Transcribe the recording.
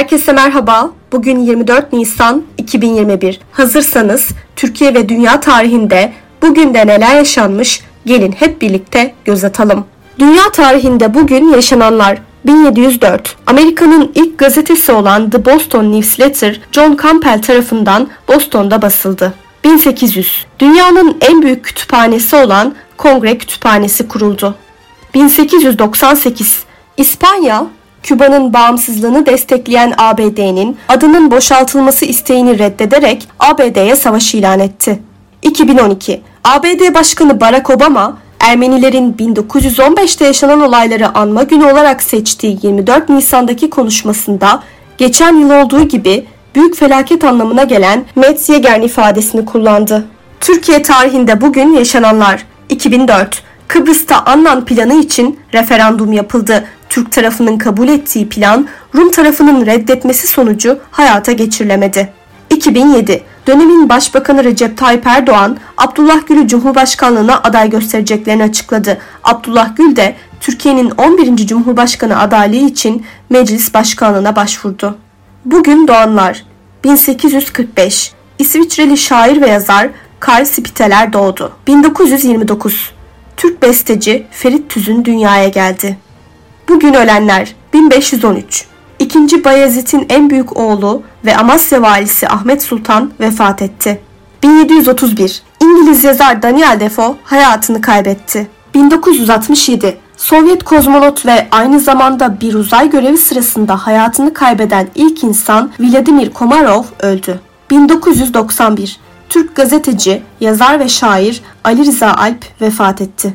Herkese merhaba. Bugün 24 Nisan 2021. Hazırsanız Türkiye ve dünya tarihinde bugün de neler yaşanmış gelin hep birlikte göz atalım. Dünya tarihinde bugün yaşananlar 1704 Amerika'nın ilk gazetesi olan The Boston Newsletter John Campbell tarafından Boston'da basıldı. 1800 Dünyanın en büyük kütüphanesi olan Kongre Kütüphanesi kuruldu. 1898 İspanya Küba'nın bağımsızlığını destekleyen ABD'nin adının boşaltılması isteğini reddederek ABD'ye savaş ilan etti. 2012 ABD Başkanı Barack Obama Ermenilerin 1915'te yaşanan olayları anma günü olarak seçtiği 24 Nisan'daki konuşmasında geçen yıl olduğu gibi büyük felaket anlamına gelen Metzyegern ifadesini kullandı. Türkiye tarihinde bugün yaşananlar 2004 Kıbrıs'ta Annan planı için referandum yapıldı. Türk tarafının kabul ettiği plan Rum tarafının reddetmesi sonucu hayata geçirilemedi. 2007 dönemin Başbakanı Recep Tayyip Erdoğan, Abdullah Gül'ü Cumhurbaşkanlığına aday göstereceklerini açıkladı. Abdullah Gül de Türkiye'nin 11. Cumhurbaşkanı adaylığı için meclis başkanlığına başvurdu. Bugün doğanlar 1845 İsviçreli şair ve yazar Karl Spitaler doğdu. 1929 Türk besteci Ferit Tüzün dünyaya geldi. Bugün ölenler 1513 İkinci Bayezid'in en büyük oğlu ve Amasya valisi Ahmet Sultan vefat etti. 1731 İngiliz yazar Daniel Defoe hayatını kaybetti. 1967 Sovyet kozmonot ve aynı zamanda bir uzay görevi sırasında hayatını kaybeden ilk insan Vladimir Komarov öldü. 1991 Türk gazeteci, yazar ve şair Ali Rıza Alp vefat etti.